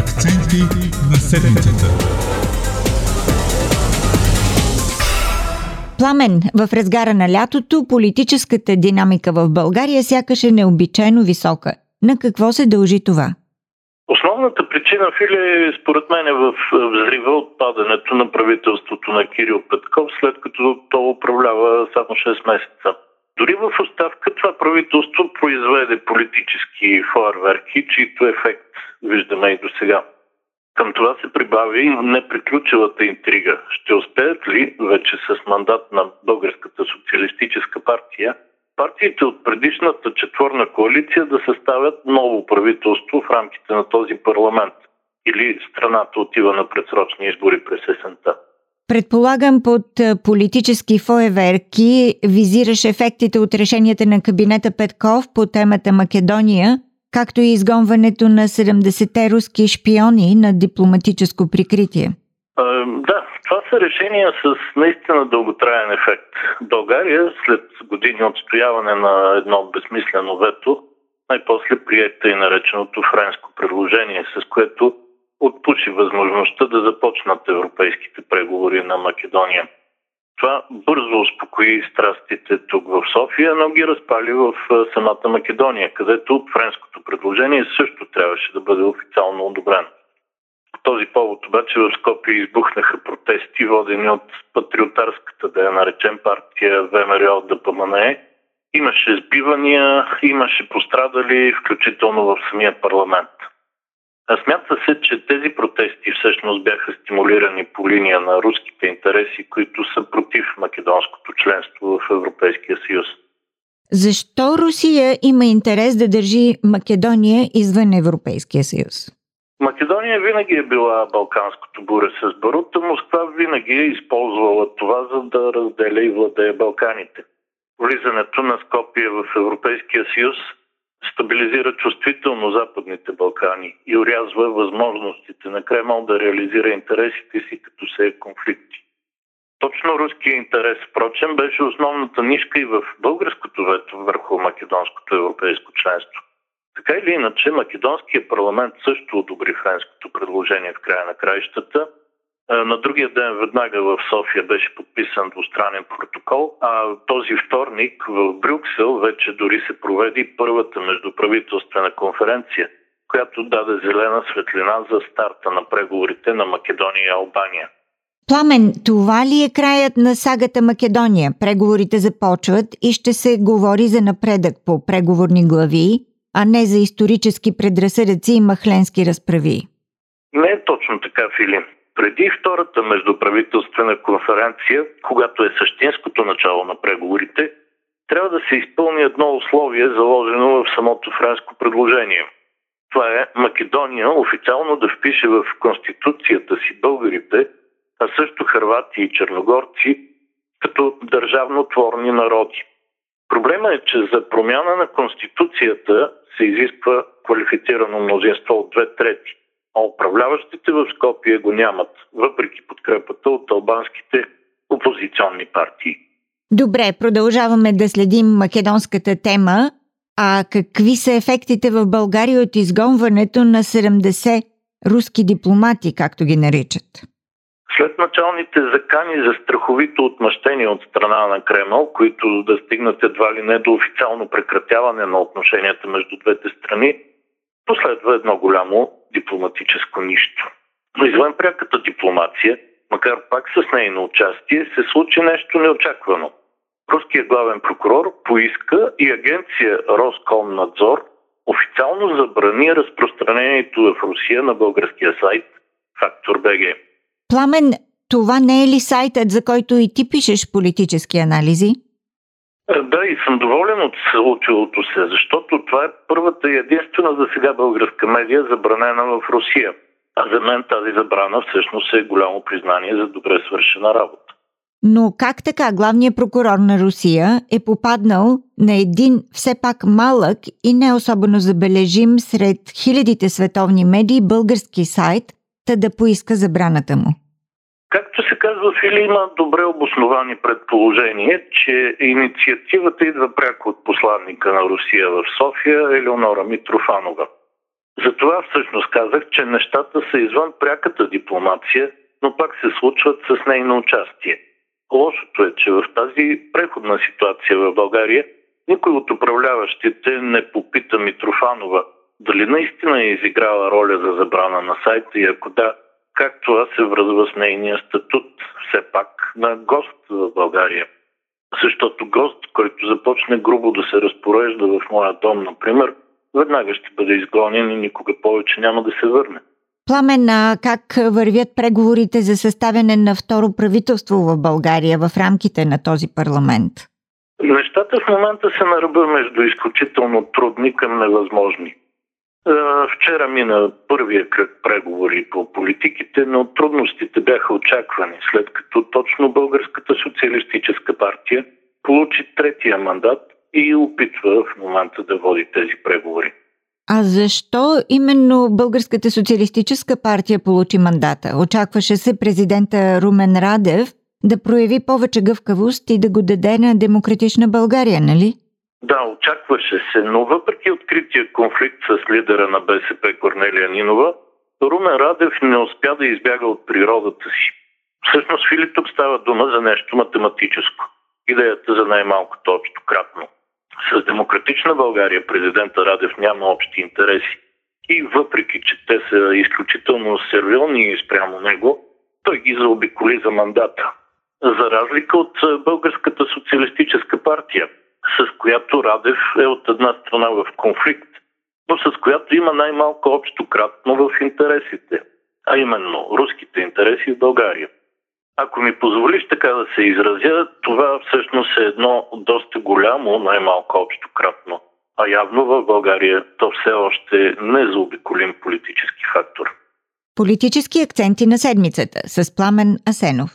Акценти на седмицата. Пламен, в разгара на лятото политическата динамика в България сякаш е необичайно висока. На какво се дължи това? Основната причина, Филе, е според мен е в взрива от падането на правителството на Кирил Петков, след като то управлява само 6 месеца. Дори в оставка това правителство произведе политически фойерверки, чието ефект виждаме и до сега. Към това се прибави неприключилата интрига. Ще успеят ли вече с мандат на Българската социалистическа партия партиите от предишната четворна коалиция да съставят ново правителство в рамките на този парламент? Или страната отива на предсрочни избори през есента? Предполагам под политически фойеверки визираш ефектите от решенията на кабинета Петков по темата Македония, както и изгонването на 70-те руски шпиони на дипломатическо прикритие. А, да, това са решения с наистина дълготраен ефект. България, след години отстояване на едно безмислено вето, най-после приета и нареченото френско предложение, с което отпуши възможността да започнат европейските преговори на Македония. Това бързо успокои страстите тук в София, но ги разпали в самата Македония, където френското предложение също трябваше да бъде официално одобрено. По този повод обаче в Скопия избухнаха протести, водени от патриотарската, да я наречем партия ВМРО ДПМНЕ. Имаше сбивания, имаше пострадали, включително в самия парламент. Смята се, че тези протести всъщност бяха стимулирани по линия на руските интереси, които са против македонското членство в Европейския съюз. Защо Русия има интерес да държи Македония извън Европейския съюз? Македония винаги е била балканското буре с барута. Москва винаги е използвала това, за да разделя и владее Балканите. Влизането на Скопие в Европейския съюз стабилизира чувствително Западните Балкани и урязва възможностите на Кремъл да реализира интересите си като се е конфликти. Точно руския интерес, впрочем, беше основната нишка и в българското вето върху македонското европейско членство. Така или иначе, македонския парламент също одобри френското предложение в края на краищата – на другия ден веднага в София беше подписан двустранен протокол, а този вторник в Брюксел вече дори се проведи първата междуправителствена конференция, която даде зелена светлина за старта на преговорите на Македония и Албания. Пламен, това ли е краят на сагата Македония? Преговорите започват и ще се говори за напредък по преговорни глави, а не за исторически предразсъдъци и махленски разправи. Не е точно така, Филин. Преди втората междуправителствена конференция, когато е същинското начало на преговорите, трябва да се изпълни едно условие, заложено в самото френско предложение. Това е Македония официално да впише в конституцията си българите, а също хървати и черногорци, като държавнотворни народи. Проблема е, че за промяна на конституцията се изисква квалифицирано мнозинство от две трети а управляващите в Скопие го нямат, въпреки подкрепата от албанските опозиционни партии. Добре, продължаваме да следим македонската тема. А какви са ефектите в България от изгонването на 70 руски дипломати, както ги наричат? След началните закани за страховито отмъщение от страна на Кремъл, които да стигнат едва ли не до официално прекратяване на отношенията между двете страни, последва едно голямо дипломатическо нищо. Но извън пряката дипломация, макар пак с нейно участие, се случи нещо неочаквано. Руският главен прокурор поиска и агенция Роскомнадзор официално забрани разпространението в Русия на българския сайт Фактор БГ. Пламен, това не е ли сайтът, за който и ти пишеш политически анализи? Да, и съм доволен от случилото се, защото това е първата и единствена за сега българска медия, забранена в Русия. А за мен тази забрана всъщност е голямо признание за добре свършена работа. Но как така главният прокурор на Русия е попаднал на един все пак малък и не особено забележим сред хилядите световни медии български сайт, та да поиска забраната му? Както се казва в Или, има добре обосновани предположение, че инициативата идва пряко от посланника на Русия в София Елеонора Митрофанова. Затова всъщност казах, че нещата са извън пряката дипломация, но пак се случват с нейно участие. Лошото е, че в тази преходна ситуация в България никой от управляващите не попита Митрофанова дали наистина е изиграла роля за забрана на сайта и ако да, как това се връзва с нейния статут, все пак на гост в България. Защото гост, който започне грубо да се разпорежда в моя дом, например, веднага ще бъде изгонен и никога повече няма да се върне. Пламен, как вървят преговорите за съставяне на второ правителство в България в рамките на този парламент? Нещата в момента се на ръба между изключително трудни към невъзможни. Вчера мина първия кръг преговори по политиките, но трудностите бяха очаквани, след като точно Българската социалистическа партия получи третия мандат и опитва в момента да води тези преговори. А защо именно Българската социалистическа партия получи мандата? Очакваше се президента Румен Радев да прояви повече гъвкавост и да го даде на демократична България, нали? Да, очакваше се, но въпреки открития конфликт с лидера на БСП Корнелия Нинова, Румен Радев не успя да избяга от природата си. Всъщност, Филип, тук става дума за нещо математическо. Идеята за най-малкото общо кратно. С демократична България президента Радев няма общи интереси. И въпреки, че те са изключително сервилни спрямо него, той ги заобиколи за мандата. За разлика от Българската социалистическа партия, с която Радев е от една страна в конфликт, но с която има най-малко общо кратно в интересите, а именно руските интереси в България. Ако ми позволиш така да се изразя, това всъщност е едно доста голямо, най-малко общо кратно. А явно в България то все още не е заобиколим политически фактор. Политически акценти на седмицата с Пламен Асенов.